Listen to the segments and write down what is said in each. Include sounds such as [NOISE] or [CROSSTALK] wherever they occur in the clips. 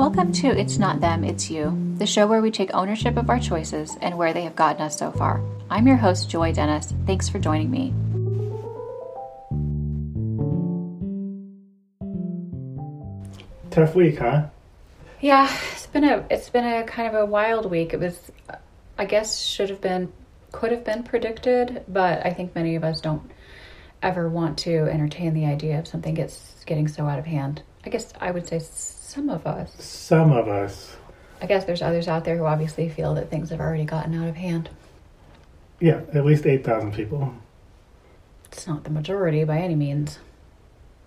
Welcome to It's Not Them, It's You, the show where we take ownership of our choices and where they have gotten us so far. I'm your host, Joy Dennis. Thanks for joining me. Tough week, huh? Yeah, it's been a it's been a kind of a wild week. It was, I guess, should have been, could have been predicted, but I think many of us don't ever want to entertain the idea of something gets getting so out of hand. I guess I would say some of us. Some of us. I guess there's others out there who obviously feel that things have already gotten out of hand. Yeah, at least 8,000 people. It's not the majority by any means.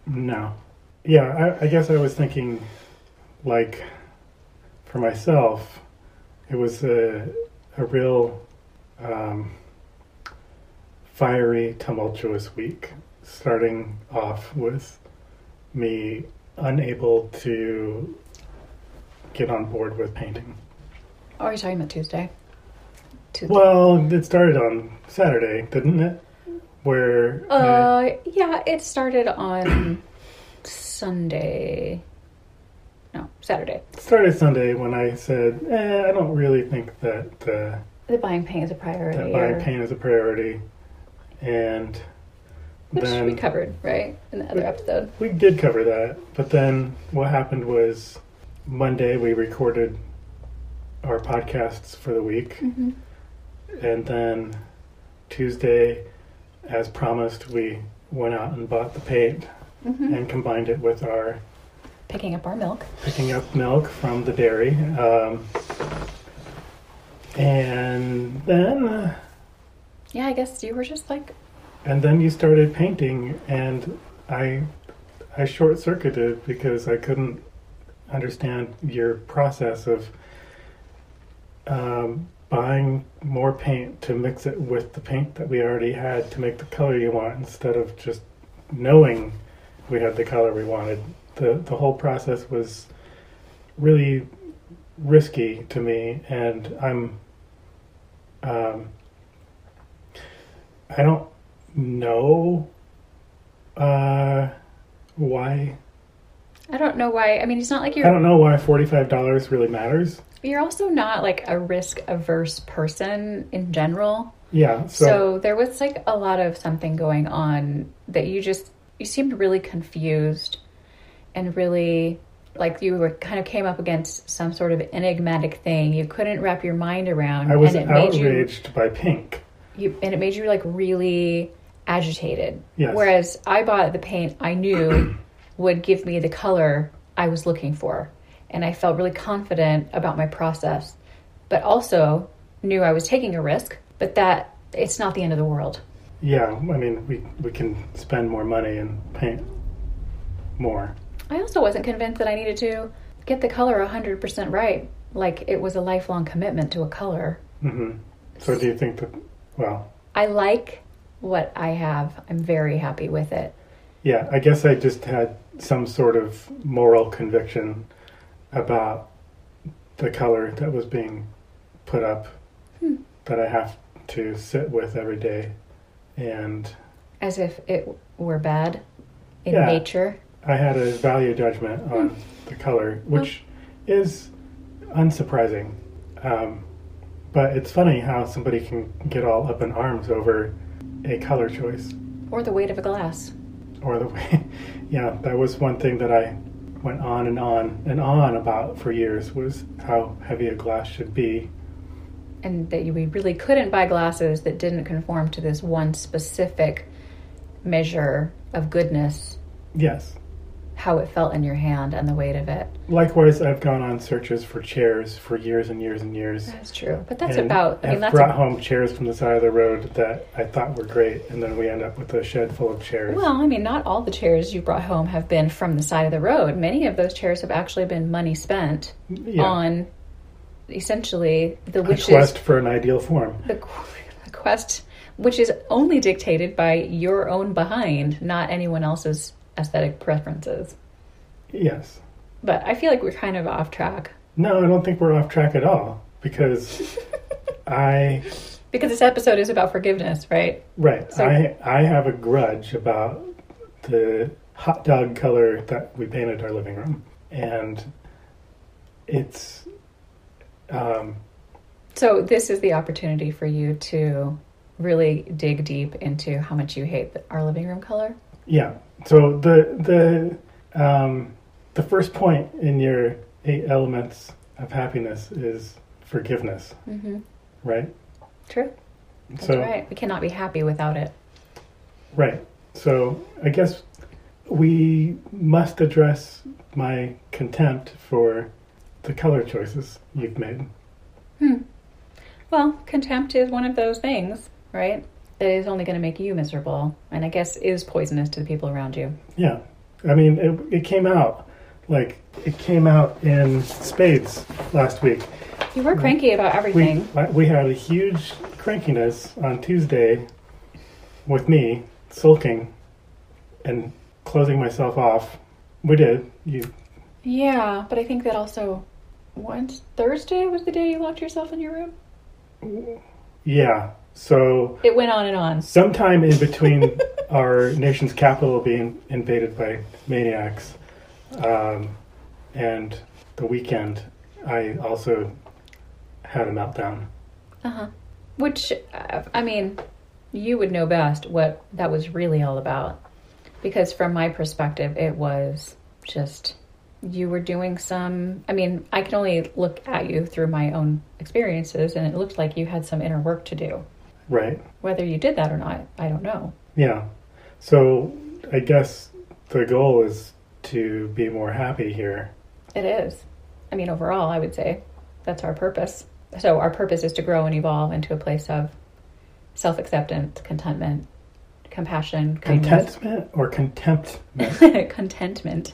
No. Yeah, I, I guess I was thinking, like, for myself, it was a, a real um, fiery, tumultuous week, starting off with me unable to get on board with painting. Oh, are you talking about Tuesday? Tuesday. Well, it started on Saturday, didn't it? Where uh, yeah, it started on Sunday. No, Saturday. It started Sunday when I said, eh, I don't really think that uh, the buying paint is a priority. That buying or... paint is a priority, and which then, we covered right in the other we, episode. We did cover that, but then what happened was Monday we recorded our podcasts for the week, mm-hmm. and then Tuesday, as promised, we went out and bought the paint mm-hmm. and combined it with our picking up our milk, picking up milk from the dairy, um, and then. Uh, yeah, I guess you were just like and then you started painting and i i short circuited because i couldn't understand your process of um, buying more paint to mix it with the paint that we already had to make the color you want instead of just knowing we had the color we wanted. The the whole process was really risky to me and i'm um, i don't know uh, why. I don't know why. I mean, it's not like you're. I don't know why forty-five dollars really matters. You're also not like a risk averse person in general. Yeah. So, so there was like a lot of something going on that you just you seemed really confused and really like you were kind of came up against some sort of enigmatic thing you couldn't wrap your mind around. I was outraged you, by pink. You and it made you like really agitated. Yes. Whereas I bought the paint I knew [CLEARS THROAT] would give me the color I was looking for. And I felt really confident about my process, but also knew I was taking a risk, but that it's not the end of the world. Yeah, I mean, we, we can spend more money and paint more. I also wasn't convinced that I needed to get the color 100% right. Like it was a lifelong commitment to a color. Mm-hmm. So do you think that, well, I like what I have. I'm very happy with it. Yeah, I guess I just had some sort of moral conviction about the color that was being put up hmm. that I have to sit with every day. And as if it were bad in yeah, nature. I had a value judgment on hmm. the color, which well, is unsurprising. Um, but it's funny how somebody can get all up in arms over a color choice. Or the weight of a glass. Or the [LAUGHS] way, yeah, that was one thing that I went on and on and on about for years was how heavy a glass should be. And that we really couldn't buy glasses that didn't conform to this one specific measure of goodness. Yes how it felt in your hand and the weight of it. Likewise, I've gone on searches for chairs for years and years and years. That's true, but that's about. I mean, that's brought a, home chairs from the side of the road that I thought were great, and then we end up with a shed full of chairs. Well, I mean, not all the chairs you brought home have been from the side of the road. Many of those chairs have actually been money spent yeah. on essentially the wishes. quest for an ideal form. The, the quest, which is only dictated by your own behind, not anyone else's aesthetic preferences. Yes. But I feel like we're kind of off track. No, I don't think we're off track at all because [LAUGHS] I because this episode is about forgiveness, right? Right. So, I I have a grudge about the hot dog color that we painted our living room. And it's um, So this is the opportunity for you to really dig deep into how much you hate our living room color. yeah. So the the um, the first point in your eight elements of happiness is forgiveness, Mm-hmm. right? True. That's so right. We cannot be happy without it. right. So I guess we must address my contempt for the color choices you've made. Hmm. Well, contempt is one of those things, right? That is only going to make you miserable, and I guess is poisonous to the people around you. Yeah, I mean, it, it came out like it came out in spades last week. You were cranky about We everything. we had a huge crankiness on Tuesday with me sulking and closing myself off. We did. You Yeah, but I think that also once Thursday was the day you locked yourself in your room. yeah. So It went on and on. sometime in between [LAUGHS] our nation's capital being invaded by maniacs um, and the weekend, I also had a meltdown. Uh huh. Which, I mean, you would know best what that was really all about. Because from my perspective, it was just you were doing some. I mean, I can only look at you through my own experiences, and it looked like you had some inner work to do. Right. Whether you did that or not, I don't know. Yeah. So I guess the goal is to be more happy here. It is. I mean, overall, I would say that's our purpose. So, our purpose is to grow and evolve into a place of self acceptance, contentment, compassion, kindness. Contentment or contemptment? [LAUGHS] contentment.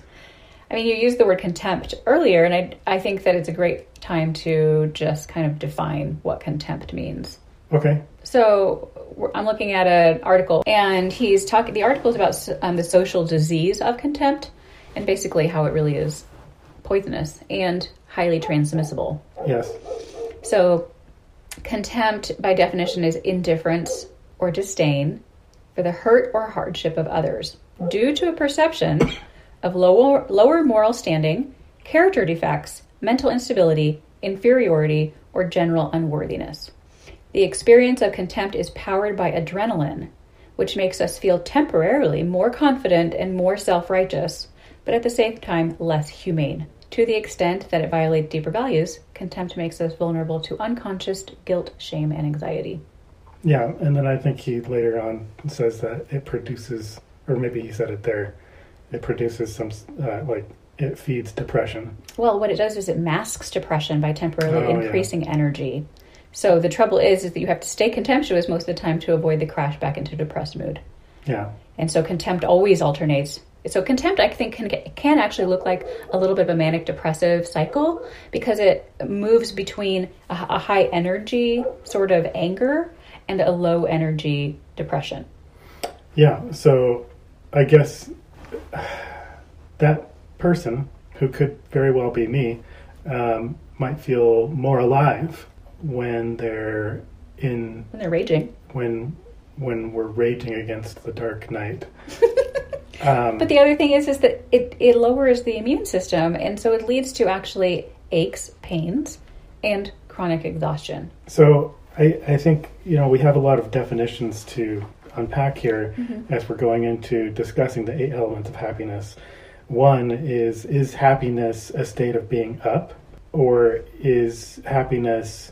I mean, you used the word contempt earlier, and I, I think that it's a great time to just kind of define what contempt means. Okay. So I'm looking at an article, and he's talking. The article is about um, the social disease of contempt, and basically how it really is poisonous and highly transmissible. Yes. So, contempt, by definition, is indifference or disdain for the hurt or hardship of others due to a perception of lower, lower moral standing, character defects, mental instability, inferiority, or general unworthiness. The experience of contempt is powered by adrenaline, which makes us feel temporarily more confident and more self righteous, but at the same time less humane. To the extent that it violates deeper values, contempt makes us vulnerable to unconscious guilt, shame, and anxiety. Yeah, and then I think he later on says that it produces, or maybe he said it there, it produces some, uh, like, it feeds depression. Well, what it does is it masks depression by temporarily Oh, yeah. increasing energy. So the trouble is, is that you have to stay contemptuous most of the time to avoid the crash back into depressed mood. Yeah. And so contempt always alternates. So contempt, I think, can can actually look like a little bit of a manic depressive cycle because it moves between a, a high energy sort of anger and a low energy depression. Yeah. So I guess that person, who could very well be me, um, might feel more alive when they're in When they're raging. when when we're raging against the dark night. [LAUGHS] um, But the other thing is, is that it, it lowers the immune system, and so it leads to actually aches, pains, and chronic exhaustion. so I, I think you know we have a lot of definitions to unpack here as we're going into discussing the eight elements of happiness. One is is happiness a state of being up, or is happiness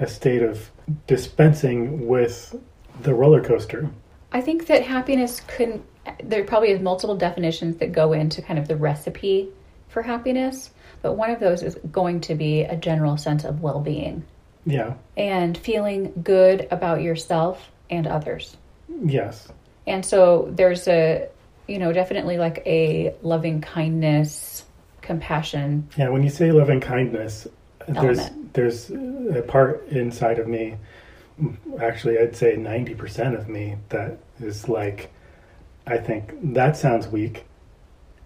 a state of dispensing with the roller coaster? I think that happiness couldn't. There probably is multiple definitions that go into kind of the recipe for happiness, but one of those is going to be a general sense of well-being Yeah. and feeling good about yourself and others. Yes. And so there's a, you know, definitely like a loving kindness, compassion. Yeah, when you say loving kindness, Element. there's a part inside of me, actually I'd say 90% of me that is like I think that sounds weak.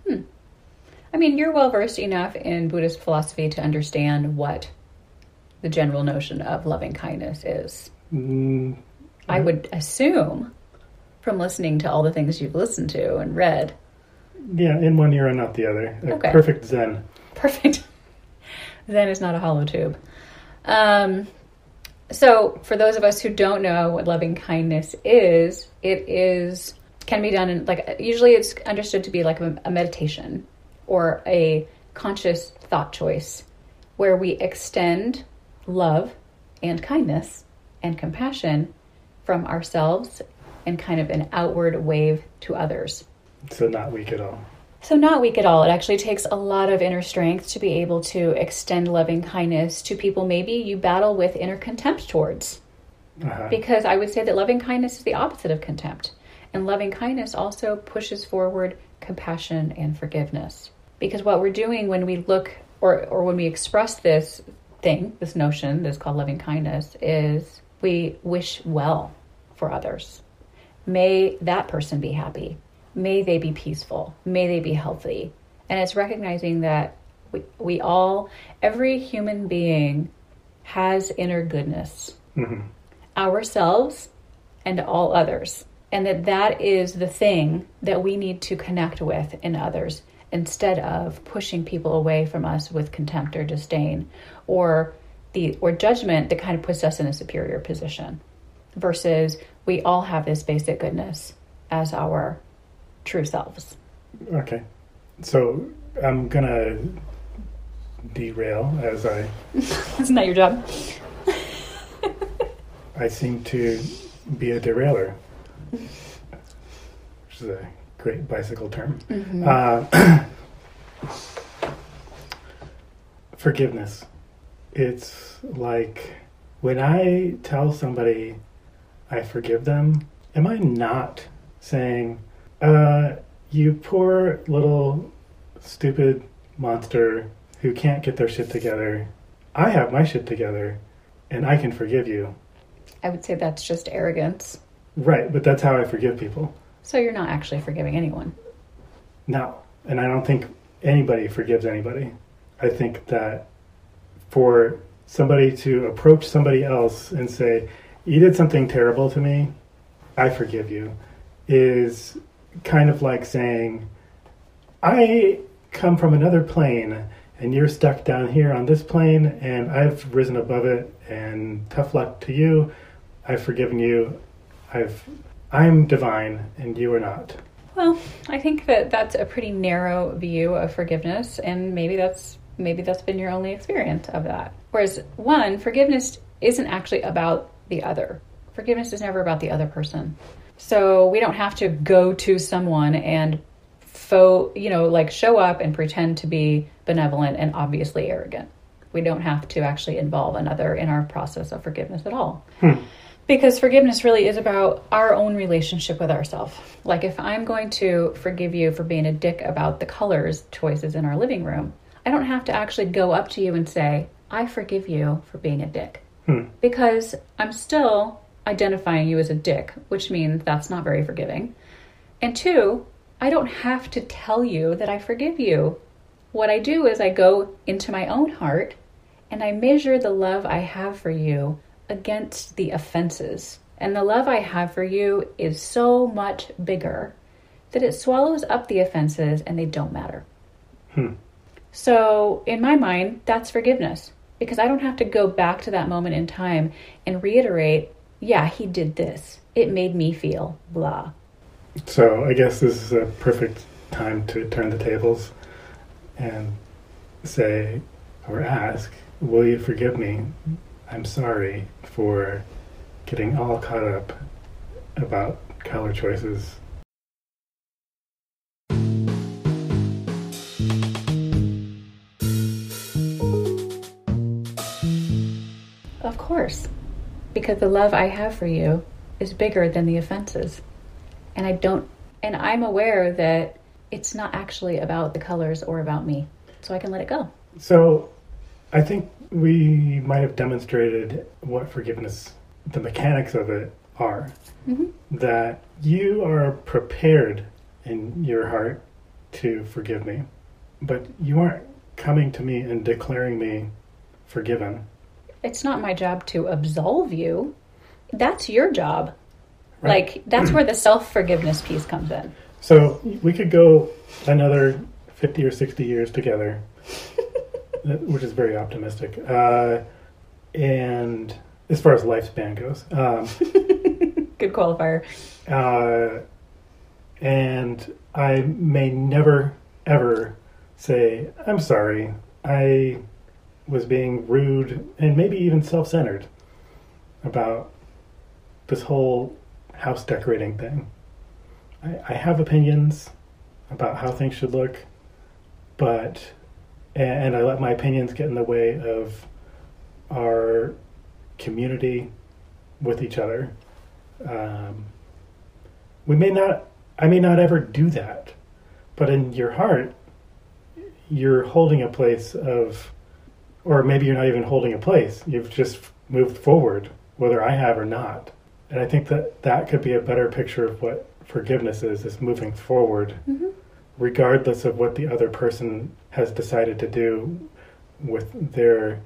Hmm. I mean, you're well versed enough in Buddhist philosophy to understand what the general notion of loving kindness is. Mm, I would assume from listening to all the things you've listened to and read. yeah, in one ear and not the other. Okay. Perfect zen. Perfect. Zen it's not a hollow tube. Um, so, for those of us who don't know what loving kindness is, it is can be done in like usually it's understood to be like a, a meditation or a conscious thought choice where we extend love and kindness and compassion from ourselves and kind of an outward wave to others. So not weak at all. So, not weak at all. It actually takes a lot of inner strength to be able to extend loving kindness to people maybe you battle with inner contempt towards. Uh-huh. Because I would say that loving kindness is the opposite of contempt. And loving kindness also pushes forward compassion and forgiveness. Because what we're doing when we look or, or when we express this thing, this notion that's called loving kindness, is we wish well for others. May that person be happy. May they be peaceful. May they be healthy. And it's recognizing that we, we all, every human being has inner goodness, Mhm. ourselves and all others. And that that is the thing that we need to connect with in others instead of pushing people away from us with contempt or disdain or the or judgment that kind of puts us in a superior position versus we all have this basic goodness as our true selves. Okay. So I'm gonna derail as I [LAUGHS] Isn't that your job? I seem to be a derailer, which is a great bicycle term. Uh, [CLEARS THROAT] forgiveness. It's like when I tell somebody I forgive them, am I not saying, uh, you poor little stupid monster who can't get their shit together? I have my shit together and I can forgive you. I would say that's just arrogance. Right, but that's how I forgive people. So you're not actually forgiving anyone. No, and I don't think anybody forgives anybody. I think that for somebody to approach somebody else and say, You did something terrible to me, I forgive you, is kind of like saying, I come from another plane and you're stuck down here on this plane and I've risen above it and tough luck to you. I've forgiven you. I've I'm divine and you are not. Well, I think that that's a pretty narrow view of forgiveness, and maybe that's maybe that's been your only experience of that. Whereas one, forgiveness isn't actually about the other. Forgiveness is never about the other person. So we don't have to go to someone and faux, you know, like show up and pretend to be benevolent and obviously arrogant. We don't have to actually involve another in our process of forgiveness at all. Hmm. Because forgiveness really is about our own relationship with ourselves. Like if I'm going to forgive you for being a dick about the colors choices in our living room, I don't have to actually go up to you and say, I forgive you for being a dick. Hmm. Because I'm still identifying you as a dick, which means that's not very forgiving. And two, I don't have to tell you that I forgive you. What I do is I go into my own heart and I measure the love I have for you against the offenses. And the love I have for you is so much bigger that it swallows up the offenses and they don't matter. Hmm. So, in my mind, that's forgiveness because I don't have to go back to that moment in time and reiterate, yeah, he did this. It made me feel blah. So I guess this is a perfect time to turn the tables and say or ask, Will you forgive me? I'm sorry for getting all caught up about color choices. Of course, because the love I have for you is bigger than the offenses. And I don't, and I'm aware that it's not actually about the colors or about me. So I can let it go. So I think we might have demonstrated what forgiveness, the mechanics of it are. Mm-hmm. That you are prepared in your heart to forgive me, but you aren't coming to me and declaring me forgiven. It's not my job to absolve you. That's your job. Right. Like, that's where the self forgiveness piece comes in. So we could go another 50 or 60 years together [LAUGHS] which is very optimistic. Uh, and as far as lifespan goes, um, [LAUGHS] Good qualifier. uh, and I may never ever say I'm sorry. I was being rude and maybe even self-centered about this whole house decorating thing. I, I have opinions about how things should look, but and I let my opinions get in the way of our community with each other. Um, we may not, I may not ever do that, but in your heart, you're holding a place of, or maybe you're not even holding a place. You've just moved forward, whether I have or not. And I think that that could be a better picture of what forgiveness is: is moving forward, Mm-hmm. regardless of what the other person has decided to do with their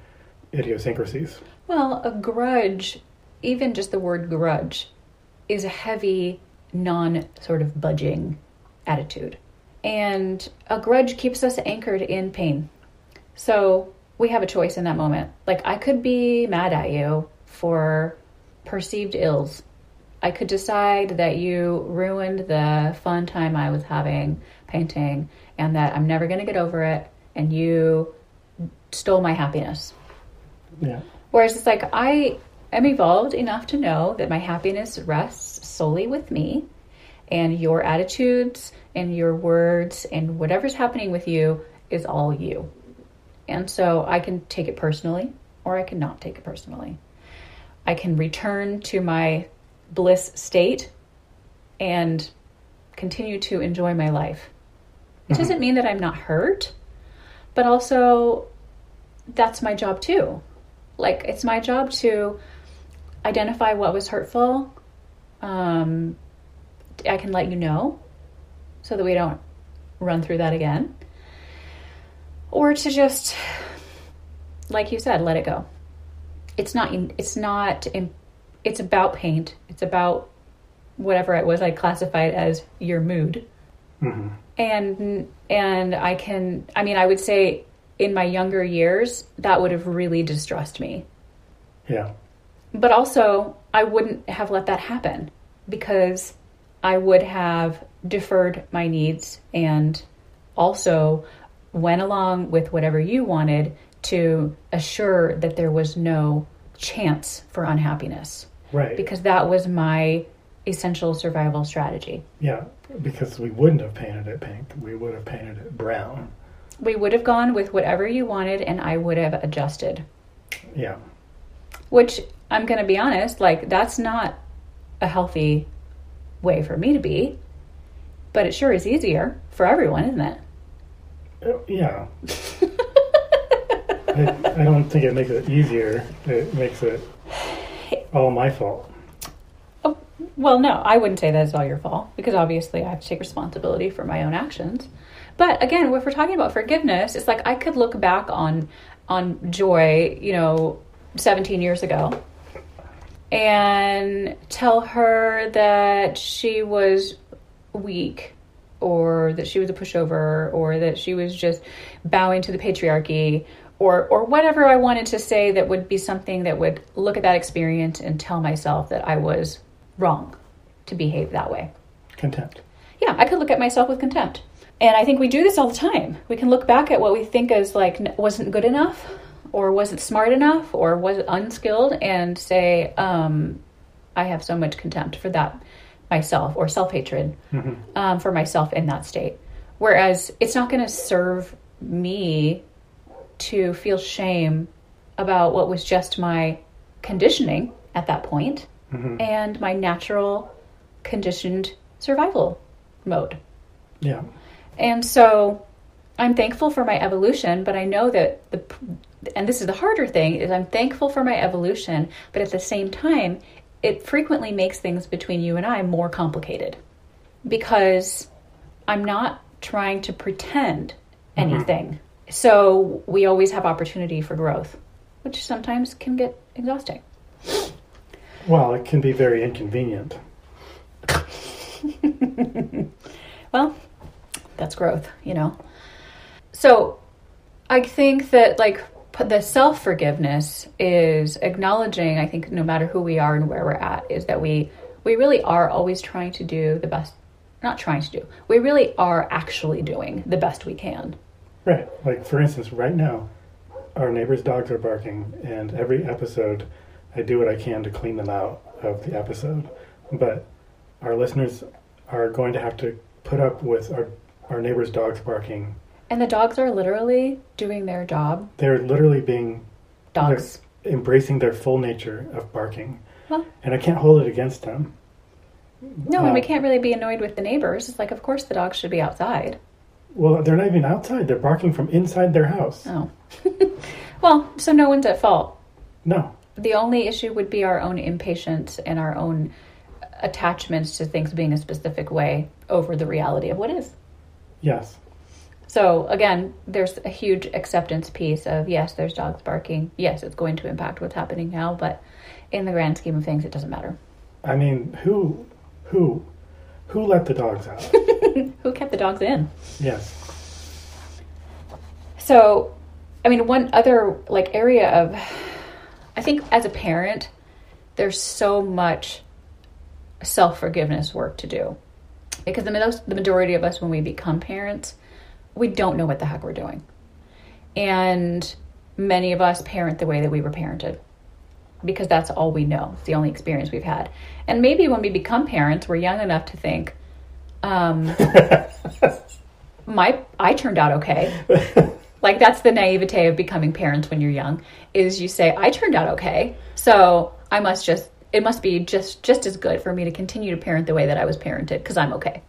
idiosyncrasies. Well, a grudge, even just the word grudge, is a heavy, non sort of budging attitude. And a grudge keeps us anchored in pain. So we have a choice in that moment. Like, I could be mad at you for perceived ills. I could decide that you ruined the fun time I was having painting and that I'm never going to get over it and you stole my happiness. Yeah. Whereas it's like I am evolved enough to know that my happiness rests solely with me and your attitudes and your words and whatever's happening with you is all you. And so I can take it personally or I can not take it personally. I can return to my bliss state and continue to enjoy my life. It Mhm. doesn't mean that I'm not hurt, but also that's my job too. Like it's my job to identify what was hurtful. Um, I can let you know so that we don't run through that again. Or to just, like you said, let it go. It's not. It's not. It's about paint. It's about whatever it was I classified as your mood hmm and and I can I mean I would say in my younger years that would have really distressed me Yeah. but also I wouldn't have let that happen because I would have deferred my needs and also went along with whatever you wanted to assure that there was no chance for unhappiness Right. because that was my essential survival strategy. yeah. Because we wouldn't have painted it pink. We would have painted it brown. We would have gone with whatever you wanted and I would have adjusted. Yeah. Which I'm going to be honest, like that's not a healthy way for me to be. But it sure is easier for everyone, isn't it? Uh, Yeah. [LAUGHS] I, I don't think it makes it easier. It makes it all my fault. Oh, well, no, I wouldn't say that it's all your fault because obviously I have to take responsibility for my own actions. But again, if we're talking about forgiveness, it's like I could look back on on Joy, you know, 17 years ago and tell her that she was weak or that she was a pushover or that she was just bowing to the patriarchy or or whatever I wanted to say that would be something that would look at that experience and tell myself that I was wrong to behave that way. Contempt. Yeah, I could look at myself with contempt. And I think we do this all the time. We can look back at what we think is like wasn't good enough or wasn't smart enough or was unskilled and say um, I have so much contempt for that myself or self-hatred hmm um, for myself in that state. Whereas it's not going to serve me to feel shame about what was just my conditioning at that point hmm and my natural conditioned survival mode. Yeah. And so I'm thankful for my evolution, but I know that the and this is the harder thing is I'm thankful for my evolution, but at the same time, it frequently makes things between you and I more complicated because I'm not trying to pretend mm-hmm. anything. So we always have opportunity for growth, which sometimes can get exhausting. Well, it can be very inconvenient. [LAUGHS] Well, that's growth, you know. So I think that like the self forgiveness is acknowledging. I think no matter who we are and where we're at, is that we we really are always trying to do the best. Not trying to do. We really are actually doing the best we can. Right. Like, for instance, right now, our neighbor's dogs are barking, and every episode, I do what I can to clean them out of the episode. But our listeners are going to have to put up with our, our neighbor's dogs barking. And the dogs are literally doing their job. They're literally being Dogs. embracing their full nature of barking. Well, And I can't hold it against them. no, and we Uh, can't really be annoyed with the neighbors. It's like, of course, the dogs should be outside. Well, they're not even outside. They're barking from inside their house. Oh. [LAUGHS] well, so no one's at fault. No. The only issue would be our own impatience and our own attachments to things being a specific way over the reality of what is. Yes. So again, there's a huge acceptance piece of yes, there's dogs barking. Yes, it's going to impact what's happening now, but in the grand scheme of things, it doesn't matter. I mean, who, who, who let the dogs out? [LAUGHS] Who kept the dogs in? yes. So, I mean, one other like area of, I think as a parent, there's so much self forgiveness work to do, because the most, the majority of us when we become parents, we don't know what the heck we're doing, and many of us parent the way that we were parented because that's all we know. It's the only experience we've had. And maybe when we become parents, we're young enough to think, um, [LAUGHS] my I turned out okay. like that's the naivete of becoming parents when you're young is you say I turned out okay, so I must just it must be just just as good for me to continue to parent the way that I was parented because I'm okay.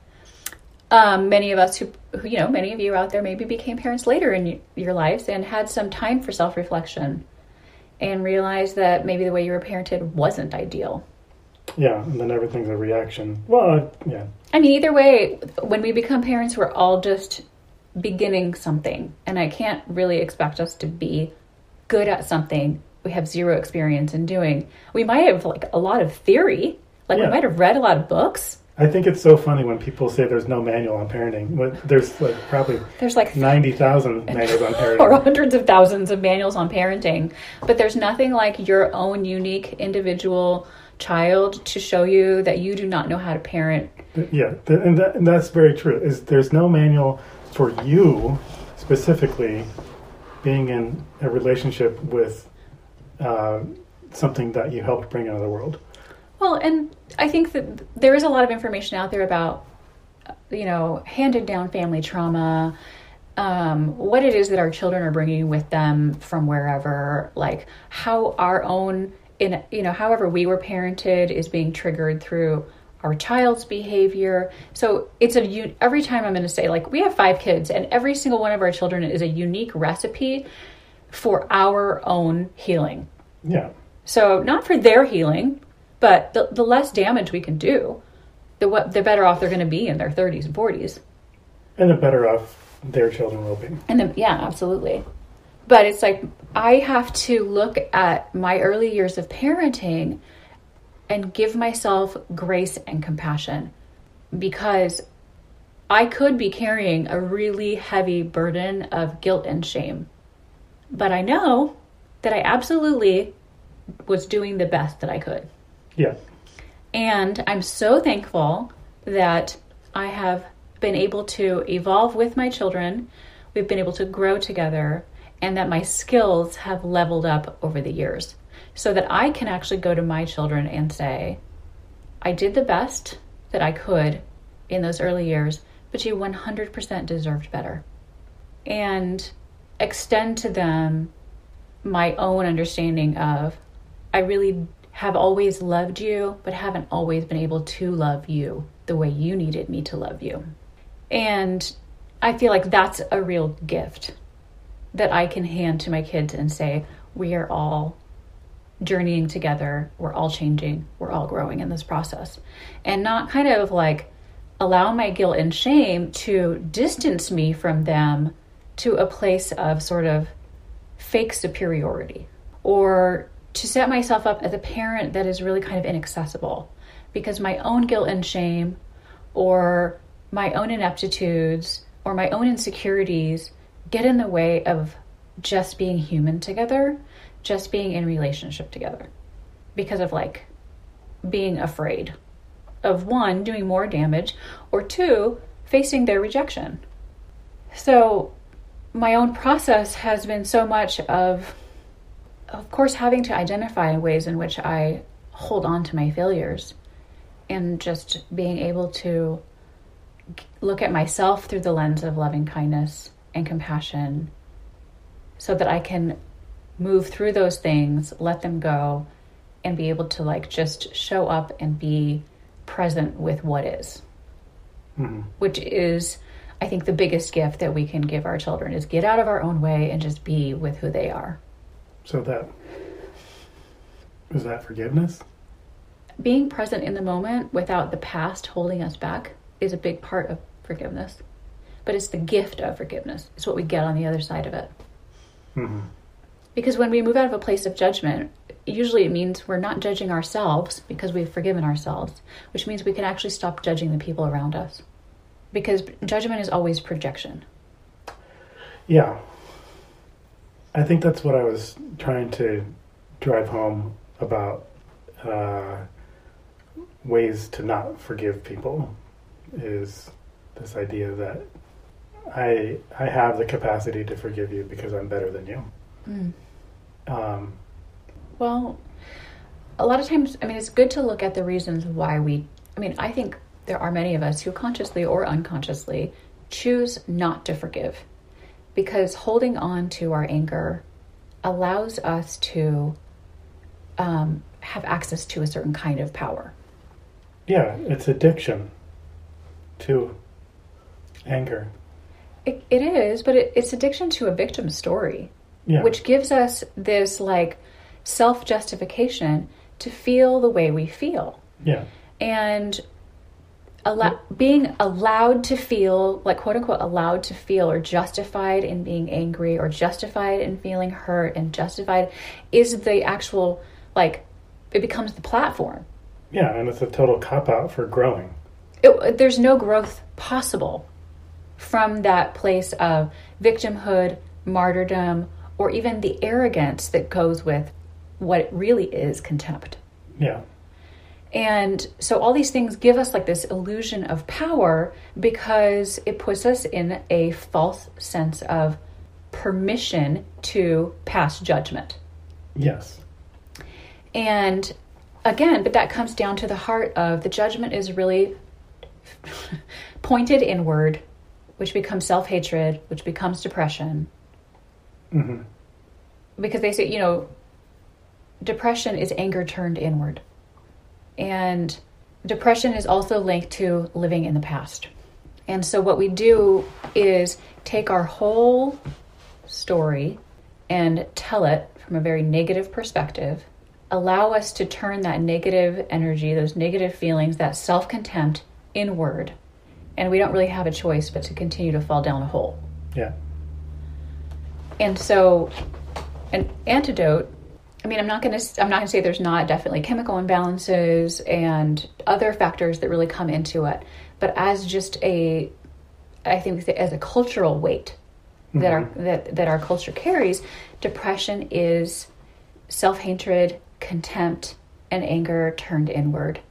Um, many of us who, who, you know, many of you out there maybe became parents later in y- your lives and had some time for self reflection and realized that maybe the way you were parented wasn't ideal. Yeah, and then everything's a reaction. Well, yeah. I mean, either way, when we become parents, we're all just beginning something. And I can't really expect us to be good at something we have zero experience in doing. We might have like a lot of theory, like Yeah. we might have read a lot of books. I think it's so funny when people say there's no manual on parenting. But there's like probably There's like 90,000 [LAUGHS] manuals on parenting, or hundreds of thousands of manuals on parenting, but there's nothing like your own unique individual child to show you that you do not know how to parent. Yeah, and, that, and that's very true. Is there's no manual for you specifically being in a relationship with uh, something that you helped bring into the world. Well, and I think that there is a lot of information out there about, you know, handed down family trauma, um, what it is that our children are bringing with them from wherever, like how our own, in you know, however we were parented is being triggered through our child's behavior. So it's a every time I'm going to say like we have five kids, and every single one of our children is a unique recipe for our own healing. Yeah, So not for their healing, but the, the less damage we can do, the what the better off they're going to be in their 30s and 40s. and the better off their children will be. And then yeah, absolutely. But it's like I have to look at my early years of parenting and give myself grace and compassion because I could be carrying a really heavy burden of guilt and shame. But I know that I absolutely was doing the best that I could. Yeah, And I'm so thankful that I have been able to evolve with my children. We've been able to grow together, and that my skills have leveled up over the years so that I can actually go to my children and say, I did the best that I could in those early years, but you 100% deserved better. And extend to them my own understanding of I really have always loved you, but haven't always been able to love you the way you needed me to love you. And I feel like that's a real gift that I can hand to my kids and say, we are all journeying together, we're all changing, we're all growing in this process. And not kind of like allow my guilt and shame to distance me from them to a place of sort of fake superiority or to set myself up as a parent that is really kind of inaccessible because my own guilt and shame or my own ineptitudes or my own insecurities get in the way of just being human together, just being in relationship together because of like being afraid of one, doing more damage, or two, facing their rejection. So, my own process has been so much of, of course, having to identify ways in which I hold on to my failures and just being able to look at myself through the lens of loving kindness and compassion so that I can move through those things, let them go, and be able to like just show up and be present with what is. Mm-hmm. Which is I think the biggest gift that we can give our children is get out of our own way and just be with who they are. So that is that forgiveness? Being present in the moment without the past holding us back is a big part of forgiveness. But it's the gift of forgiveness. It's what we get on the other side of it. Mm-hmm. Because when we move out of a place of judgment, usually it means we're not judging ourselves because we've forgiven ourselves, which means we can actually stop judging the people around us. Because judgment is always projection. Yeah. I think that's what I was trying to drive home about uh, ways to not forgive people is this idea that I I have the capacity to forgive you because I'm better than you. Mm. Um, Well, a lot of times, I mean, it's good to look at the reasons why we. I mean, I think there are many of us who consciously or unconsciously choose not to forgive because holding on to our anger allows us to um, have access to a certain kind of power. yeah, it's addiction to anger. It, it is, but it, it's addiction to a victim story. Yeah. which gives us this like self justification to feel the way we feel yeah. and allow, being allowed to feel like quote unquote allowed to feel or justified in being angry or justified in feeling hurt and justified is the actual like it becomes the platform Yeah, and it's a total cop out for growing. it, there's no growth possible from that place of victimhood, martyrdom, or even the arrogance that goes with what really is contempt. Yeah. And so all these things give us like this illusion of power because it puts us in a false sense of permission to pass judgment. Yes. And again, but that comes down to the heart of the judgment is really [LAUGHS] pointed inward, which becomes self hatred, which becomes depression. hmm Because they say, you know, depression is anger turned inward. And depression is also linked to living in the past. And so what we do is take our whole story and tell it from a very negative perspective, allow us to turn that negative energy, those negative feelings, that self contempt inward. And we don't really have a choice but to continue to fall down a hole. Yeah. And so, an antidote. I mean, I'm not going to. I'm not going to say there's not definitely chemical imbalances and other factors that really come into it, but as just a, I think as a cultural weight that our that that our culture carries, depression is self hatred, contempt, and anger turned inward,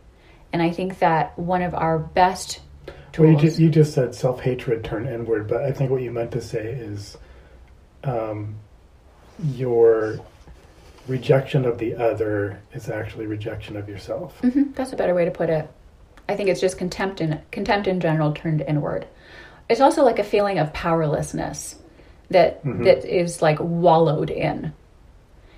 and I think that one of our best Well, you just, you just said self hatred turned inward, but I think what you meant to say is um, your rejection of the other is actually rejection of yourself. Mhm, that's a better way to put it. I think it's just contempt in contempt in general turned inward. It's also like a feeling of powerlessness that that is like wallowed in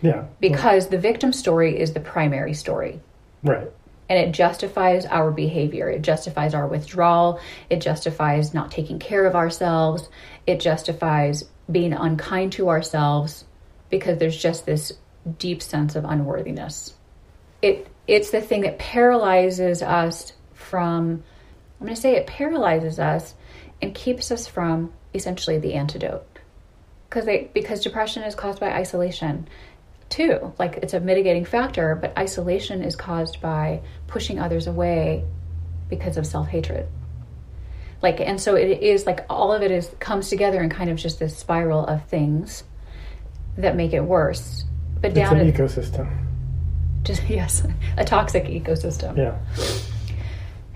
Yeah. because the victim story is the primary story Right. and it justifies our behavior. It justifies our withdrawal. It justifies not taking care of ourselves. It justifies being unkind to ourselves because there's just this deep sense of unworthiness. It it's the thing that paralyzes us from I'm going to say it paralyzes us and keeps us from essentially the antidote. Cuz they because depression is caused by isolation too. Like it's a mitigating factor, but isolation is caused by pushing others away because of self-hatred. Like and so it is like all of it is comes together in kind of just this spiral of things that make it worse. But It's down an at ecosystem. just [LAUGHS] yes, a toxic ecosystem. Yeah.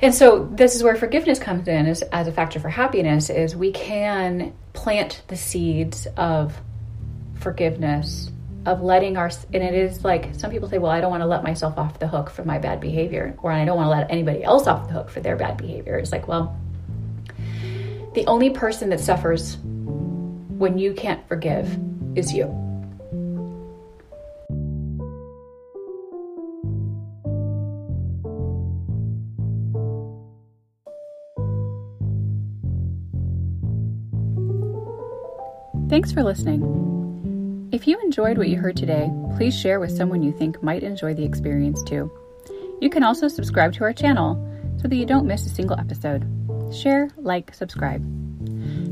And so this is where forgiveness comes in as, as a factor for happiness is we can plant the seeds of forgiveness of letting our and it is like some people say well I don't want to let myself off the hook for my bad behavior or I don't want to let anybody else off the hook for their bad behavior. It's like well the only person that suffers when you can't forgive is you. Thanks for listening. If you enjoyed what you heard today, please share with someone you think might enjoy the experience too. You can also subscribe to our channel so that you don't miss a single episode. Share, like, subscribe.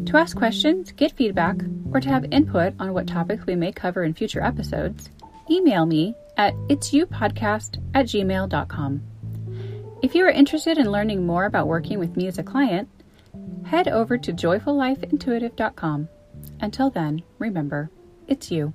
To ask questions, get feedback, or to have input on what topics we may cover in future episodes, email me at itsyoupodcast at gmail.com. If you are interested in learning more about working with me as a client, head over to joyfullifeintuitive.com. Until then, remember, it's you.